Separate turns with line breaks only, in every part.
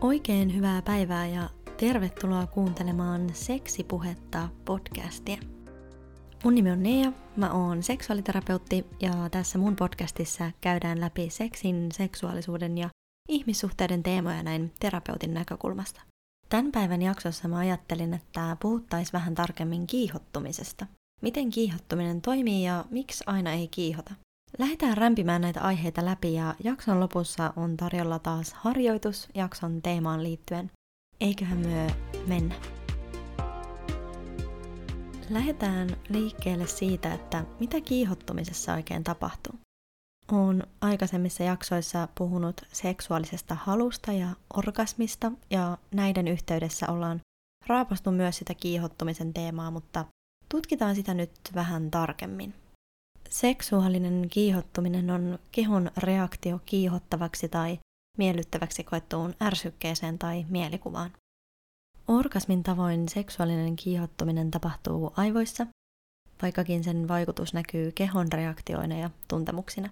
Oikein hyvää päivää ja tervetuloa kuuntelemaan Seksipuhetta podcastia. Mun nimi on Nea, mä oon seksuaaliterapeutti ja tässä mun podcastissa käydään läpi seksin, seksuaalisuuden ja ihmissuhteiden teemoja näin terapeutin näkökulmasta. Tämän päivän jaksossa mä ajattelin, että puhuttaisiin vähän tarkemmin kiihottumisesta. Miten kiihottuminen toimii ja miksi aina ei kiihota? Lähdetään rämpimään näitä aiheita läpi ja jakson lopussa on tarjolla taas harjoitus jakson teemaan liittyen. Eiköhän myö mennä. Lähdetään liikkeelle siitä, että mitä kiihottumisessa oikein tapahtuu. Olen aikaisemmissa jaksoissa puhunut seksuaalisesta halusta ja orgasmista, ja näiden yhteydessä ollaan raapastu myös sitä kiihottumisen teemaa, mutta tutkitaan sitä nyt vähän tarkemmin. Seksuaalinen kiihottuminen on kehon reaktio kiihottavaksi tai miellyttäväksi koettuun ärsykkeeseen tai mielikuvaan. Orgasmin tavoin seksuaalinen kiihottuminen tapahtuu aivoissa, vaikkakin sen vaikutus näkyy kehon reaktioina ja tuntemuksina.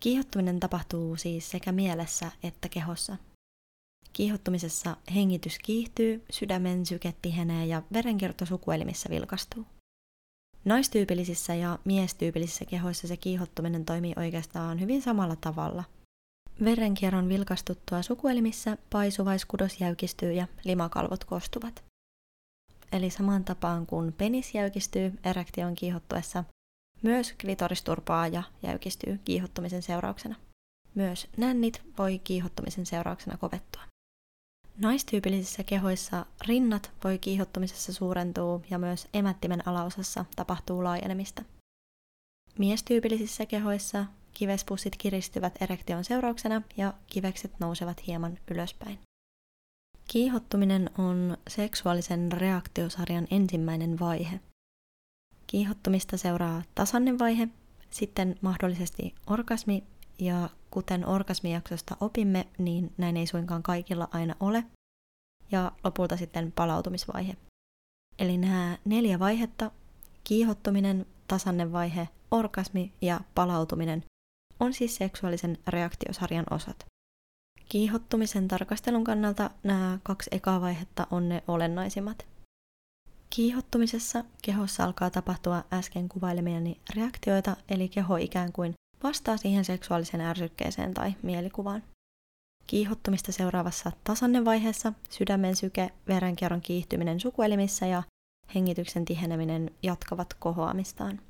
Kiihottuminen tapahtuu siis sekä mielessä että kehossa. Kiihottumisessa hengitys kiihtyy, sydämen syke tihenee ja verenkierto sukuelimissä vilkastuu. Naistyypillisissä ja miestyypillisissä kehoissa se kiihottuminen toimii oikeastaan hyvin samalla tavalla. Verenkierron vilkastuttua sukuelimissä paisuvaiskudos jäykistyy ja limakalvot kostuvat. Eli samaan tapaan kuin penis jäykistyy erektion kiihottuessa, myös klitoris turpaa ja jäykistyy kiihottumisen seurauksena. Myös nännit voi kiihottumisen seurauksena kovettua. Naistyypillisissä kehoissa rinnat voi kiihottumisessa suurentua ja myös emättimen alaosassa tapahtuu laajenemista. Miestyypillisissä kehoissa kivespussit kiristyvät erektion seurauksena ja kivekset nousevat hieman ylöspäin. Kiihottuminen on seksuaalisen reaktiosarjan ensimmäinen vaihe. Kiihottumista seuraa tasainen vaihe, sitten mahdollisesti orgasmi ja kuten orgasmijaksosta opimme, niin näin ei suinkaan kaikilla aina ole. Ja lopulta sitten palautumisvaihe. Eli nämä neljä vaihetta, kiihottuminen, tasainen vaihe, orgasmi ja palautuminen, on siis seksuaalisen reaktiosarjan osat. Kiihottumisen tarkastelun kannalta nämä kaksi ekaa vaihetta on ne olennaisimmat. Kiihottumisessa kehossa alkaa tapahtua äsken kuvailemiani reaktioita, eli keho ikään kuin vastaa siihen seksuaaliseen ärsykkeeseen tai mielikuvaan. Kiihottumista seuraavassa tasannevaiheessa sydämen syke, verenkierron kiihtyminen sukuelimissä ja hengityksen tiheneminen jatkavat kohoamistaan.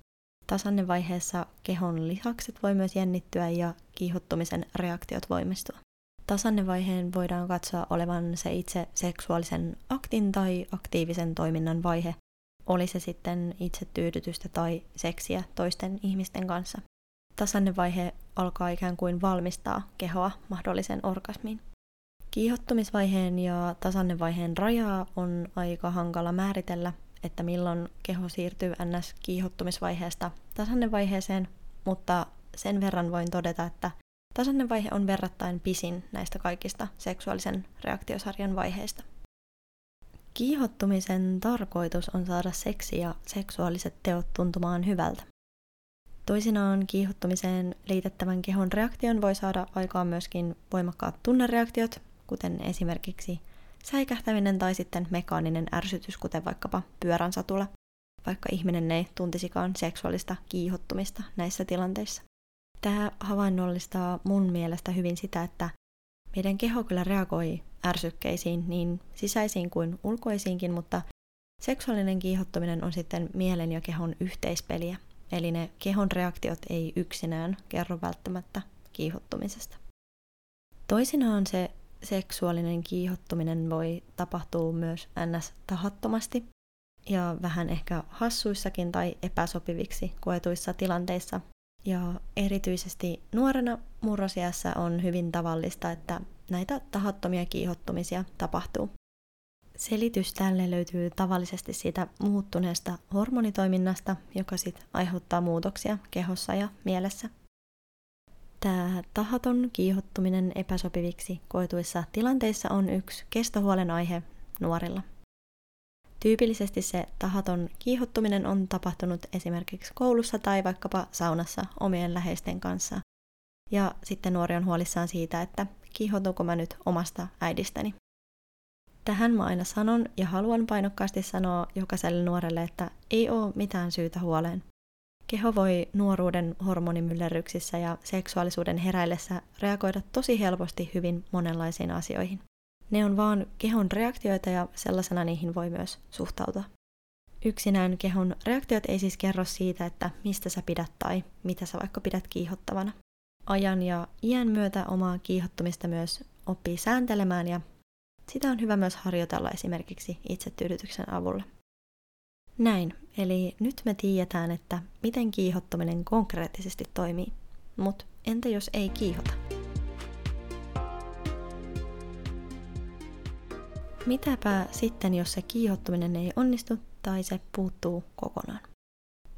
Tasannevaiheessa kehon lihakset voi myös jännittyä ja kiihottumisen reaktiot voimistua. Tasannevaiheen voidaan katsoa olevan se itse seksuaalisen aktin tai aktiivisen toiminnan vaihe, oli se sitten itse tyydytystä tai seksiä toisten ihmisten kanssa. Tasannevaihe alkaa ikään kuin valmistaa kehoa mahdollisen orgasmiin. Kiihottumisvaiheen ja tasannevaiheen rajaa on aika hankala määritellä, että milloin keho siirtyy NS-kiihottumisvaiheesta tasannevaiheeseen, mutta sen verran voin todeta, että tasannevaihe on verrattain pisin näistä kaikista seksuaalisen reaktiosarjan vaiheista. Kiihottumisen tarkoitus on saada seksi ja seksuaaliset teot tuntumaan hyvältä. Toisinaan kiihottumiseen liitettävän kehon reaktion voi saada aikaan myöskin voimakkaat tunnereaktiot, kuten esimerkiksi säikähtäminen tai sitten mekaaninen ärsytys, kuten vaikkapa pyörän satula, vaikka ihminen ei tuntisikaan seksuaalista kiihottumista näissä tilanteissa. Tämä havainnollistaa mun mielestä hyvin sitä, että meidän keho kyllä reagoi ärsykkeisiin niin sisäisiin kuin ulkoisiinkin, mutta seksuaalinen kiihottuminen on sitten mielen ja kehon yhteispeliä, Eli ne kehon reaktiot ei yksinään kerro välttämättä kiihottumisesta. Toisinaan se seksuaalinen kiihottuminen voi tapahtua myös ns. tahattomasti ja vähän ehkä hassuissakin tai epäsopiviksi koetuissa tilanteissa. Ja erityisesti nuorena murrosiässä on hyvin tavallista, että näitä tahattomia kiihottumisia tapahtuu. Selitys tälle löytyy tavallisesti siitä muuttuneesta hormonitoiminnasta, joka sitten aiheuttaa muutoksia kehossa ja mielessä. Tämä tahaton kiihottuminen epäsopiviksi koetuissa tilanteissa on yksi kestohuolen aihe nuorilla. Tyypillisesti se tahaton kiihottuminen on tapahtunut esimerkiksi koulussa tai vaikkapa saunassa omien läheisten kanssa. Ja sitten nuori on huolissaan siitä, että kiihotuuko mä nyt omasta äidistäni Tähän mä aina sanon ja haluan painokkaasti sanoa jokaiselle nuorelle, että ei ole mitään syytä huoleen. Keho voi nuoruuden hormonimyllerryksissä ja seksuaalisuuden heräillessä reagoida tosi helposti hyvin monenlaisiin asioihin. Ne on vaan kehon reaktioita ja sellaisena niihin voi myös suhtautua. Yksinään kehon reaktiot ei siis kerro siitä, että mistä sä pidät tai mitä sä vaikka pidät kiihottavana. Ajan ja iän myötä omaa kiihottumista myös oppii sääntelemään ja sitä on hyvä myös harjoitella esimerkiksi itsetyydytyksen avulla. Näin, eli nyt me tiedetään, että miten kiihottaminen konkreettisesti toimii. Mutta entä jos ei kiihota? Mitäpä sitten, jos se kiihottuminen ei onnistu tai se puuttuu kokonaan?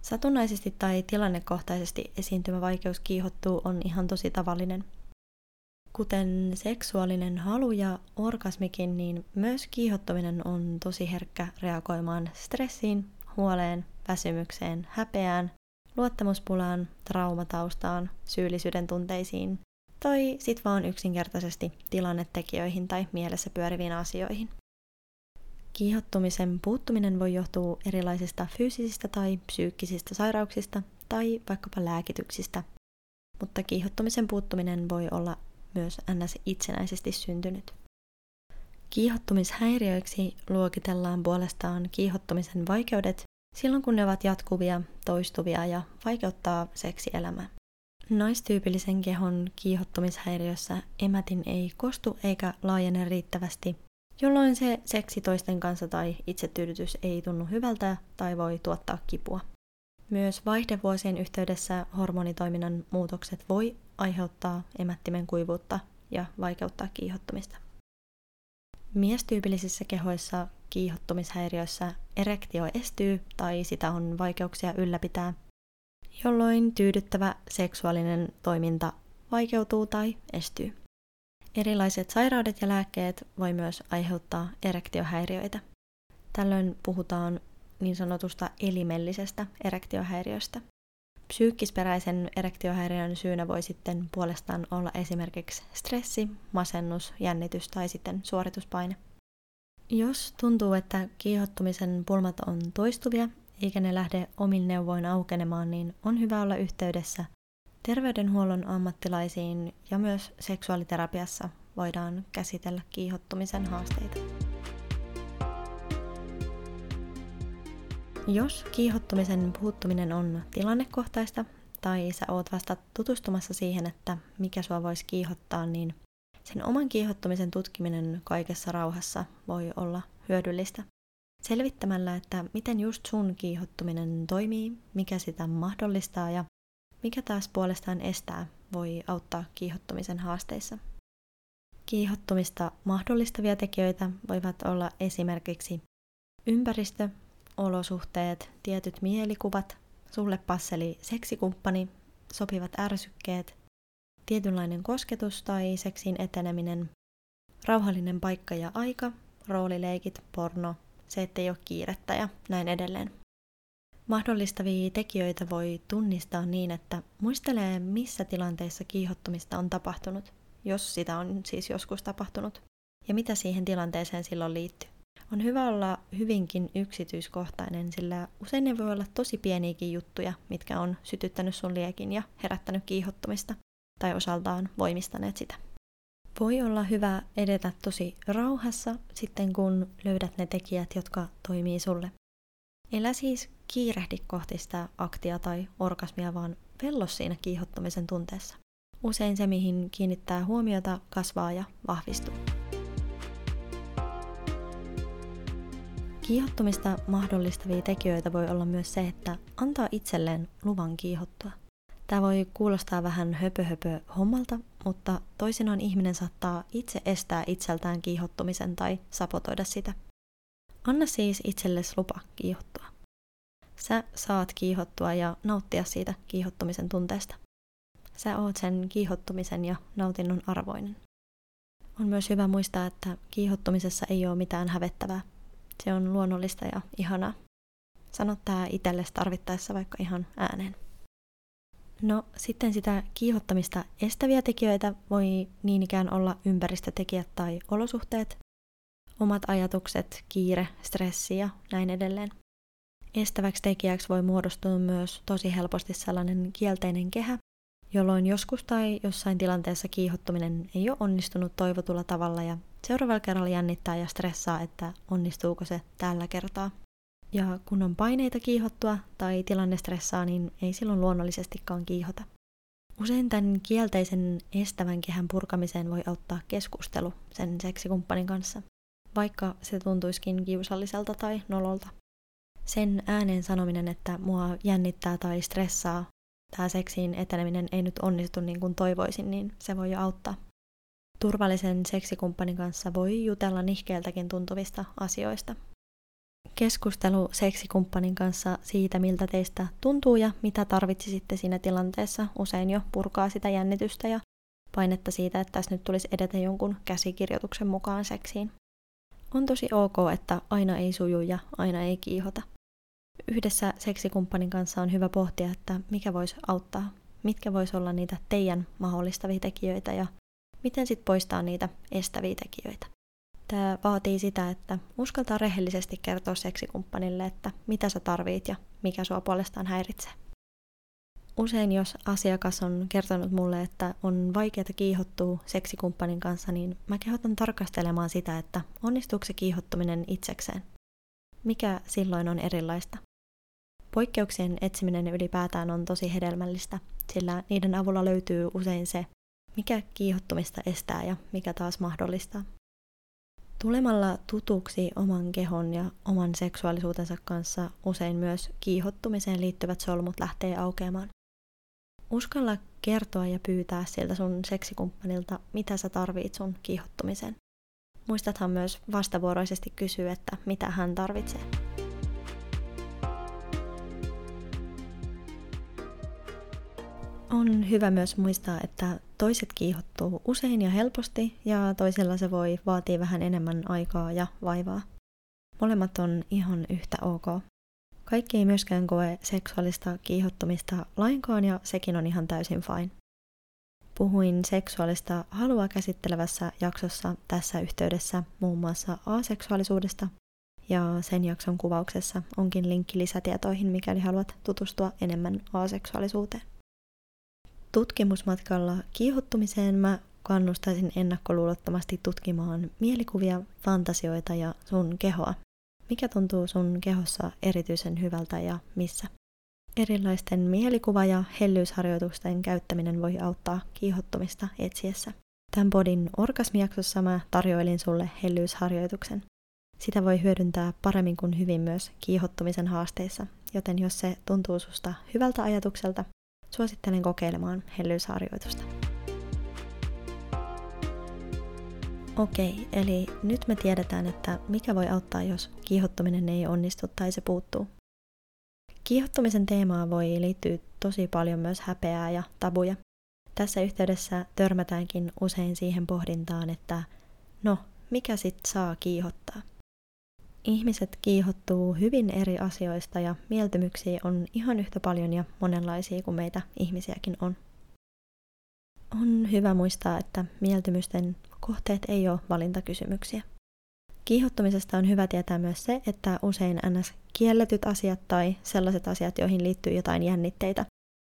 Satunnaisesti tai tilannekohtaisesti esiintymä vaikeus kiihottuu on ihan tosi tavallinen. Kuten seksuaalinen halu ja orgasmikin, niin myös kiihottuminen on tosi herkkä reagoimaan stressiin, huoleen, väsymykseen, häpeään, luottamuspulaan, traumataustaan, syyllisyyden tunteisiin tai sit vaan yksinkertaisesti tilannetekijöihin tai mielessä pyöriviin asioihin. Kiihottumisen puuttuminen voi johtua erilaisista fyysisistä tai psyykkisistä sairauksista tai vaikkapa lääkityksistä, mutta kiihottumisen puuttuminen voi olla myös ns. itsenäisesti syntynyt. Kiihottumishäiriöiksi luokitellaan puolestaan kiihottumisen vaikeudet silloin, kun ne ovat jatkuvia, toistuvia ja vaikeuttaa seksielämää. Naistyypillisen kehon kiihottumishäiriössä emätin ei kostu eikä laajene riittävästi, jolloin se seksi toisten kanssa tai itsetyydytys ei tunnu hyvältä tai voi tuottaa kipua. Myös vaihdevuosien yhteydessä hormonitoiminnan muutokset voi aiheuttaa emättimen kuivuutta ja vaikeuttaa kiihottumista. Miestyypillisissä kehoissa kiihottumishäiriöissä erektio estyy tai sitä on vaikeuksia ylläpitää, jolloin tyydyttävä seksuaalinen toiminta vaikeutuu tai estyy. Erilaiset sairaudet ja lääkkeet voi myös aiheuttaa erektiohäiriöitä. Tällöin puhutaan niin sanotusta elimellisestä erektiohäiriöstä. Psyykkisperäisen erektiohäiriön syynä voi sitten puolestaan olla esimerkiksi stressi, masennus, jännitys tai sitten suorituspaine. Jos tuntuu, että kiihottumisen pulmat on toistuvia eikä ne lähde omin neuvoin aukenemaan, niin on hyvä olla yhteydessä terveydenhuollon ammattilaisiin ja myös seksuaaliterapiassa voidaan käsitellä kiihottumisen haasteita. Jos kiihottumisen puuttuminen on tilannekohtaista tai sä oot vasta tutustumassa siihen, että mikä sua voisi kiihottaa, niin sen oman kiihottumisen tutkiminen kaikessa rauhassa voi olla hyödyllistä. Selvittämällä, että miten just sun kiihottuminen toimii, mikä sitä mahdollistaa ja mikä taas puolestaan estää, voi auttaa kiihottumisen haasteissa. Kiihottumista mahdollistavia tekijöitä voivat olla esimerkiksi ympäristö, olosuhteet, tietyt mielikuvat, sulle passeli seksikumppani, sopivat ärsykkeet, tietynlainen kosketus tai seksin eteneminen, rauhallinen paikka ja aika, roolileikit, porno, se ettei ole kiirettä ja näin edelleen. Mahdollistavia tekijöitä voi tunnistaa niin, että muistelee missä tilanteissa kiihottumista on tapahtunut, jos sitä on siis joskus tapahtunut, ja mitä siihen tilanteeseen silloin liittyy. On hyvä olla hyvinkin yksityiskohtainen, sillä usein ne voi olla tosi pieniäkin juttuja, mitkä on sytyttänyt sun liekin ja herättänyt kiihottumista, tai osaltaan voimistaneet sitä. Voi olla hyvä edetä tosi rauhassa sitten, kun löydät ne tekijät, jotka toimii sulle. Elä siis kiirehdi kohti sitä aktia tai orgasmia, vaan vello siinä kiihottumisen tunteessa. Usein se, mihin kiinnittää huomiota, kasvaa ja vahvistuu. Kiihottumista mahdollistavia tekijöitä voi olla myös se, että antaa itselleen luvan kiihottua. Tämä voi kuulostaa vähän höpö, höpö hommalta, mutta toisinaan ihminen saattaa itse estää itseltään kiihottumisen tai sapotoida sitä. Anna siis itsellesi lupa kiihottua. Sä saat kiihottua ja nauttia siitä kiihottumisen tunteesta. Sä oot sen kiihottumisen ja nautinnon arvoinen. On myös hyvä muistaa, että kiihottumisessa ei ole mitään hävettävää. Se on luonnollista ja ihanaa. Sano tää itsellesi tarvittaessa vaikka ihan ääneen. No sitten sitä kiihottamista estäviä tekijöitä voi niin ikään olla ympäristötekijät tai olosuhteet. omat ajatukset, kiire, stressi ja näin edelleen. Estäväksi tekijäksi voi muodostua myös tosi helposti sellainen kielteinen kehä, jolloin joskus tai jossain tilanteessa kiihottuminen ei ole onnistunut toivotulla tavalla ja seuraavalla kerralla jännittää ja stressaa, että onnistuuko se tällä kertaa. Ja kun on paineita kiihottua tai tilanne stressaa, niin ei silloin luonnollisestikaan kiihota. Usein tämän kielteisen estävän kehän purkamiseen voi auttaa keskustelu sen seksikumppanin kanssa, vaikka se tuntuisikin kiusalliselta tai nololta. Sen ääneen sanominen, että mua jännittää tai stressaa, tämä seksiin eteneminen ei nyt onnistu niin kuin toivoisin, niin se voi jo auttaa. Turvallisen seksikumppanin kanssa voi jutella nihkeeltäkin tuntuvista asioista. Keskustelu seksikumppanin kanssa siitä, miltä teistä tuntuu ja mitä tarvitsisitte siinä tilanteessa, usein jo purkaa sitä jännitystä ja painetta siitä, että tässä nyt tulisi edetä jonkun käsikirjoituksen mukaan seksiin. On tosi ok, että aina ei suju ja aina ei kiihota. Yhdessä seksikumppanin kanssa on hyvä pohtia, että mikä voisi auttaa, mitkä voisi olla niitä teidän mahdollistavia tekijöitä ja miten sitten poistaa niitä estäviä tekijöitä. Tämä vaatii sitä, että uskaltaa rehellisesti kertoa seksikumppanille, että mitä sä tarvit ja mikä sua puolestaan häiritsee. Usein jos asiakas on kertonut mulle, että on vaikeaa kiihottua seksikumppanin kanssa, niin mä kehotan tarkastelemaan sitä, että onnistuuko se kiihottuminen itsekseen. Mikä silloin on erilaista? Poikkeuksien etsiminen ylipäätään on tosi hedelmällistä, sillä niiden avulla löytyy usein se, mikä kiihottumista estää ja mikä taas mahdollistaa. Tulemalla tutuksi oman kehon ja oman seksuaalisuutensa kanssa usein myös kiihottumiseen liittyvät solmut lähtee aukeamaan. Uskalla kertoa ja pyytää siltä sun seksikumppanilta, mitä sä tarvit sun kiihottumiseen. Muistathan myös vastavuoroisesti kysyä, että mitä hän tarvitsee. On hyvä myös muistaa, että toiset kiihottuu usein ja helposti ja toisella se voi vaatia vähän enemmän aikaa ja vaivaa. Molemmat on ihan yhtä ok. Kaikki ei myöskään koe seksuaalista kiihottumista lainkaan ja sekin on ihan täysin fine. Puhuin seksuaalista halua käsittelevässä jaksossa tässä yhteydessä muun muassa aseksuaalisuudesta, ja sen jakson kuvauksessa onkin linkki lisätietoihin, mikäli haluat tutustua enemmän aseksuaalisuuteen. Tutkimusmatkalla kiihottumiseen mä kannustaisin ennakkoluulottomasti tutkimaan mielikuvia, fantasioita ja sun kehoa. Mikä tuntuu sun kehossa erityisen hyvältä ja missä? Erilaisten mielikuva- ja hellyysharjoitusten käyttäminen voi auttaa kiihottumista etsiessä. Tämän podin orgasmijaksossa mä tarjoilin sulle hellyysharjoituksen. Sitä voi hyödyntää paremmin kuin hyvin myös kiihottumisen haasteissa, joten jos se tuntuu susta hyvältä ajatukselta, Suosittelen kokeilemaan hellyysharjoitusta. Okei, eli nyt me tiedetään, että mikä voi auttaa, jos kiihottuminen ei onnistu tai se puuttuu. Kiihottumisen teemaa voi liittyä tosi paljon myös häpeää ja tabuja. Tässä yhteydessä törmätäänkin usein siihen pohdintaan, että no, mikä sit saa kiihottaa? Ihmiset kiihottuu hyvin eri asioista ja mieltymyksiä on ihan yhtä paljon ja monenlaisia kuin meitä ihmisiäkin on. On hyvä muistaa, että mieltymysten kohteet ei ole valintakysymyksiä. Kiihottumisesta on hyvä tietää myös se, että usein ns. kielletyt asiat tai sellaiset asiat, joihin liittyy jotain jännitteitä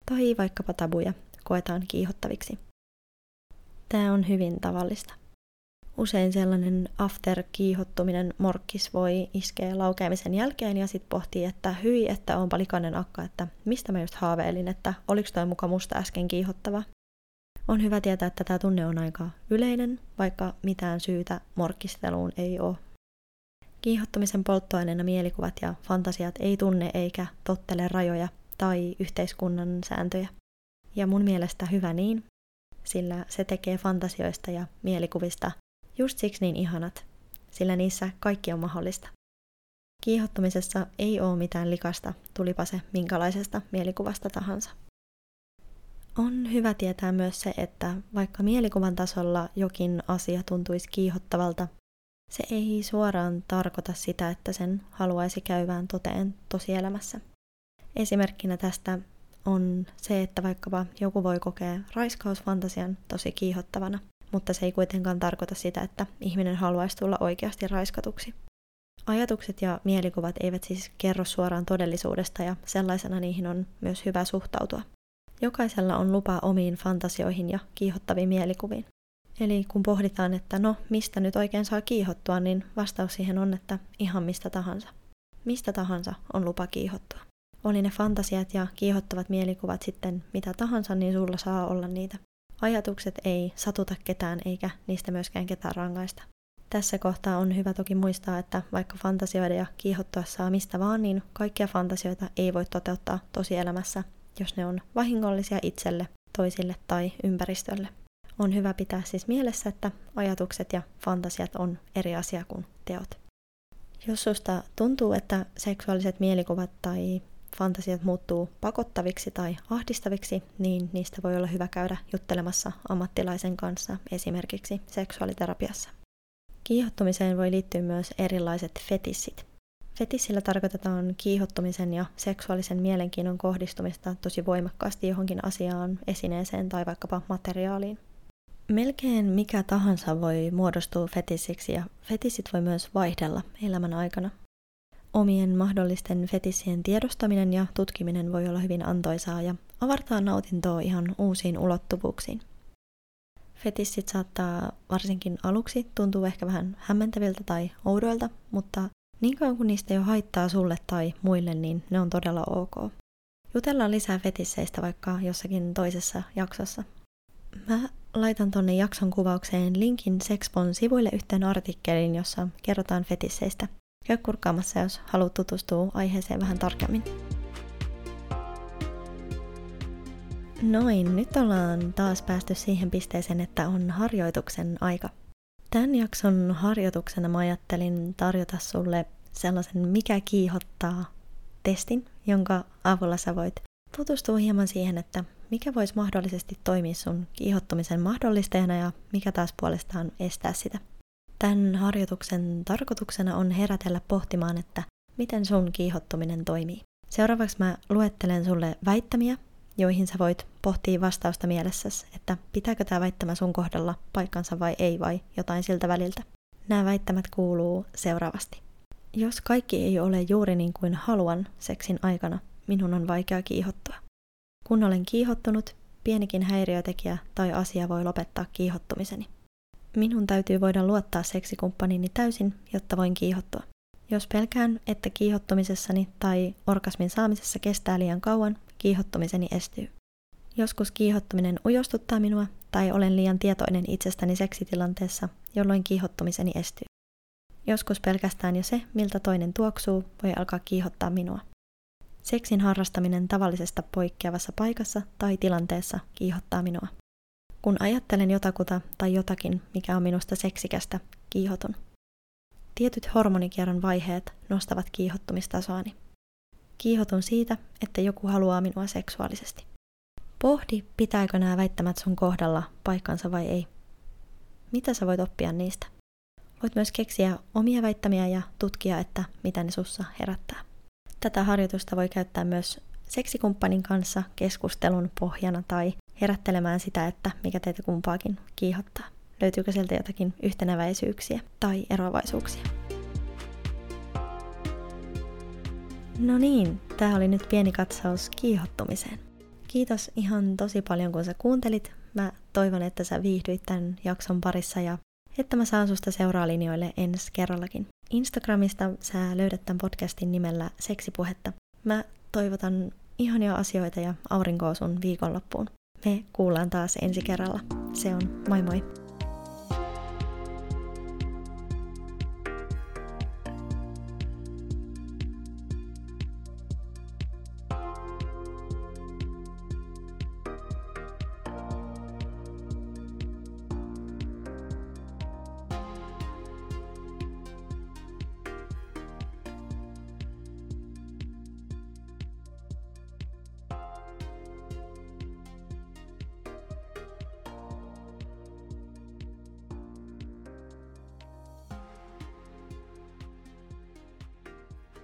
tai vaikkapa tabuja, koetaan kiihottaviksi. Tämä on hyvin tavallista. Usein sellainen after-kiihottuminen morkkis voi iskeä laukeamisen jälkeen ja sitten pohtii, että hyi, että onpa likainen akka, että mistä mä just haaveilin, että oliko toi muka musta äsken kiihottava. On hyvä tietää, että tämä tunne on aika yleinen, vaikka mitään syytä morkkisteluun ei ole. Kiihottumisen polttoaineena mielikuvat ja fantasiat ei tunne eikä tottele rajoja tai yhteiskunnan sääntöjä. Ja mun mielestä hyvä niin, sillä se tekee fantasioista ja mielikuvista just siksi niin ihanat, sillä niissä kaikki on mahdollista. Kiihottumisessa ei ole mitään likasta, tulipa se minkälaisesta mielikuvasta tahansa. On hyvä tietää myös se, että vaikka mielikuvan tasolla jokin asia tuntuisi kiihottavalta, se ei suoraan tarkoita sitä, että sen haluaisi käyvään toteen tosielämässä. Esimerkkinä tästä on se, että vaikkapa joku voi kokea raiskausfantasian tosi kiihottavana, mutta se ei kuitenkaan tarkoita sitä, että ihminen haluaisi tulla oikeasti raiskatuksi. Ajatukset ja mielikuvat eivät siis kerro suoraan todellisuudesta ja sellaisena niihin on myös hyvä suhtautua. Jokaisella on lupa omiin fantasioihin ja kiihottaviin mielikuviin. Eli kun pohditaan, että no, mistä nyt oikein saa kiihottua, niin vastaus siihen on, että ihan mistä tahansa. Mistä tahansa on lupa kiihottua. Oli ne fantasiat ja kiihottavat mielikuvat sitten mitä tahansa, niin sulla saa olla niitä. Ajatukset ei satuta ketään eikä niistä myöskään ketään rangaista. Tässä kohtaa on hyvä toki muistaa, että vaikka fantasioida ja kiihottua saa mistä vaan, niin kaikkia fantasioita ei voi toteuttaa tosielämässä, jos ne on vahingollisia itselle, toisille tai ympäristölle. On hyvä pitää siis mielessä, että ajatukset ja fantasiat on eri asia kuin teot. Jos susta tuntuu, että seksuaaliset mielikuvat tai fantasiat muuttuu pakottaviksi tai ahdistaviksi, niin niistä voi olla hyvä käydä juttelemassa ammattilaisen kanssa esimerkiksi seksuaaliterapiassa. Kiihottumiseen voi liittyä myös erilaiset fetissit. Fetissillä tarkoitetaan kiihottumisen ja seksuaalisen mielenkiinnon kohdistumista tosi voimakkaasti johonkin asiaan, esineeseen tai vaikkapa materiaaliin. Melkein mikä tahansa voi muodostua fetissiksi ja fetissit voi myös vaihdella elämän aikana. Omien mahdollisten fetissien tiedostaminen ja tutkiminen voi olla hyvin antoisaa ja avartaa nautintoa ihan uusiin ulottuvuuksiin. Fetissit saattaa varsinkin aluksi tuntua ehkä vähän hämmentäviltä tai oudoilta, mutta niin kauan kuin niistä ole haittaa sulle tai muille, niin ne on todella ok. Jutellaan lisää fetisseistä vaikka jossakin toisessa jaksossa. Mä laitan tonne jakson kuvaukseen linkin Sexpon sivuille yhteen artikkelin, jossa kerrotaan fetisseistä. Käy kurkkaamassa, jos haluat tutustua aiheeseen vähän tarkemmin. Noin, nyt ollaan taas päästy siihen pisteeseen, että on harjoituksen aika. Tämän jakson harjoituksena mä ajattelin tarjota sulle sellaisen Mikä kiihottaa testin, jonka avulla sä voit tutustua hieman siihen, että mikä voisi mahdollisesti toimia sun kiihottumisen mahdollistajana ja mikä taas puolestaan estää sitä. Tämän harjoituksen tarkoituksena on herätellä pohtimaan, että miten sun kiihottuminen toimii. Seuraavaksi mä luettelen sulle väittämiä, joihin sä voit pohtia vastausta mielessäsi, että pitääkö tämä väittämä sun kohdalla paikkansa vai ei vai jotain siltä väliltä. Nämä väittämät kuuluu seuraavasti. Jos kaikki ei ole juuri niin kuin haluan seksin aikana, minun on vaikea kiihottua. Kun olen kiihottunut, pienikin häiriötekijä tai asia voi lopettaa kiihottumiseni. Minun täytyy voida luottaa seksikumppaniini täysin, jotta voin kiihottua. Jos pelkään, että kiihottumisessani tai orgasmin saamisessa kestää liian kauan, kiihottumiseni estyy. Joskus kiihottuminen ujostuttaa minua tai olen liian tietoinen itsestäni seksitilanteessa, jolloin kiihottumiseni estyy. Joskus pelkästään jo se, miltä toinen tuoksuu, voi alkaa kiihottaa minua. Seksin harrastaminen tavallisesta poikkeavassa paikassa tai tilanteessa kiihottaa minua. Kun ajattelen jotakuta tai jotakin, mikä on minusta seksikästä, kiihotun. Tietyt hormonikierron vaiheet nostavat kiihottumistasoani. Kiihotun siitä, että joku haluaa minua seksuaalisesti. Pohdi, pitääkö nämä väittämät sun kohdalla paikkansa vai ei. Mitä sä voit oppia niistä? Voit myös keksiä omia väittämiä ja tutkia, että mitä ne sussa herättää. Tätä harjoitusta voi käyttää myös seksikumppanin kanssa keskustelun pohjana tai herättelemään sitä, että mikä teitä kumpaakin kiihottaa. Löytyykö sieltä jotakin yhtenäväisyyksiä tai eroavaisuuksia? No niin, tämä oli nyt pieni katsaus kiihottumiseen. Kiitos ihan tosi paljon, kun sä kuuntelit. Mä toivon, että sä viihdyit tämän jakson parissa ja että mä saan susta seuraa linjoille ensi kerrallakin. Instagramista sä löydät tämän podcastin nimellä Seksipuhetta. Mä toivotan ihania asioita ja aurinkoa sun viikonloppuun. Me kuullaan taas ensi kerralla. Se on moi moi!